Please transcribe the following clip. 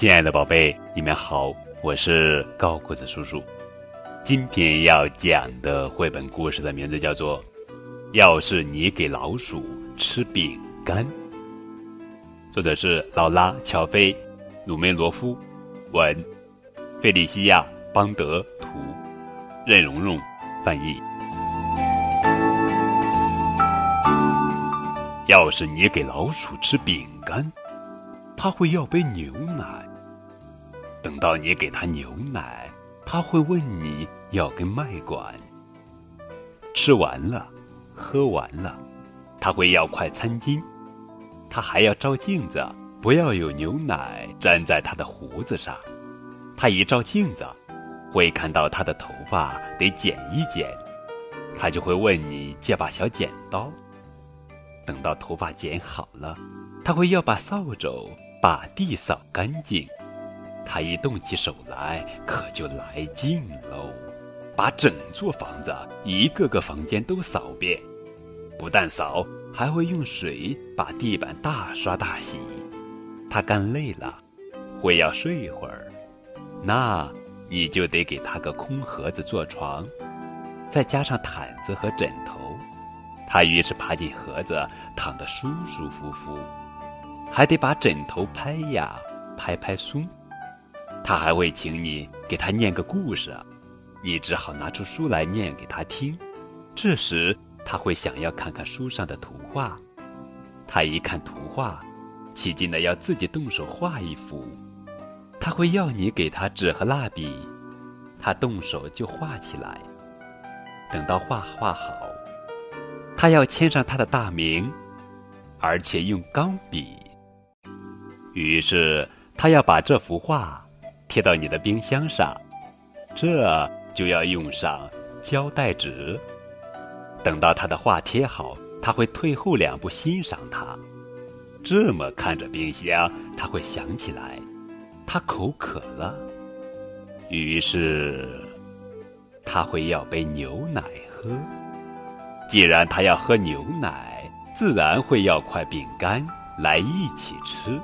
亲爱的宝贝，你们好，我是高个子叔叔。今天要讲的绘本故事的名字叫做《要是你给老鼠吃饼干》，作者是劳拉·乔菲、鲁梅罗夫，文，费利西亚·邦德图，任蓉蓉翻译。要是你给老鼠吃饼干，它会要杯牛奶。等到你给他牛奶，他会问你要根麦管。吃完了，喝完了，他会要块餐巾。他还要照镜子，不要有牛奶粘在他的胡子上。他一照镜子，会看到他的头发得剪一剪，他就会问你借把小剪刀。等到头发剪好了，他会要把扫帚把地扫干净。他一动起手来，可就来劲喽，把整座房子一个个房间都扫遍，不但扫，还会用水把地板大刷大洗。他干累了，会要睡一会儿，那你就得给他个空盒子做床，再加上毯子和枕头。他于是爬进盒子，躺得舒舒服服，还得把枕头拍呀拍拍松。他还会请你给他念个故事，你只好拿出书来念给他听。这时他会想要看看书上的图画，他一看图画，起劲的要自己动手画一幅。他会要你给他纸和蜡笔，他动手就画起来。等到画画好，他要签上他的大名，而且用钢笔。于是他要把这幅画。贴到你的冰箱上，这就要用上胶带纸。等到他的画贴好，他会退后两步欣赏它。这么看着冰箱，他会想起来，他口渴了，于是他会要杯牛奶喝。既然他要喝牛奶，自然会要块饼干来一起吃。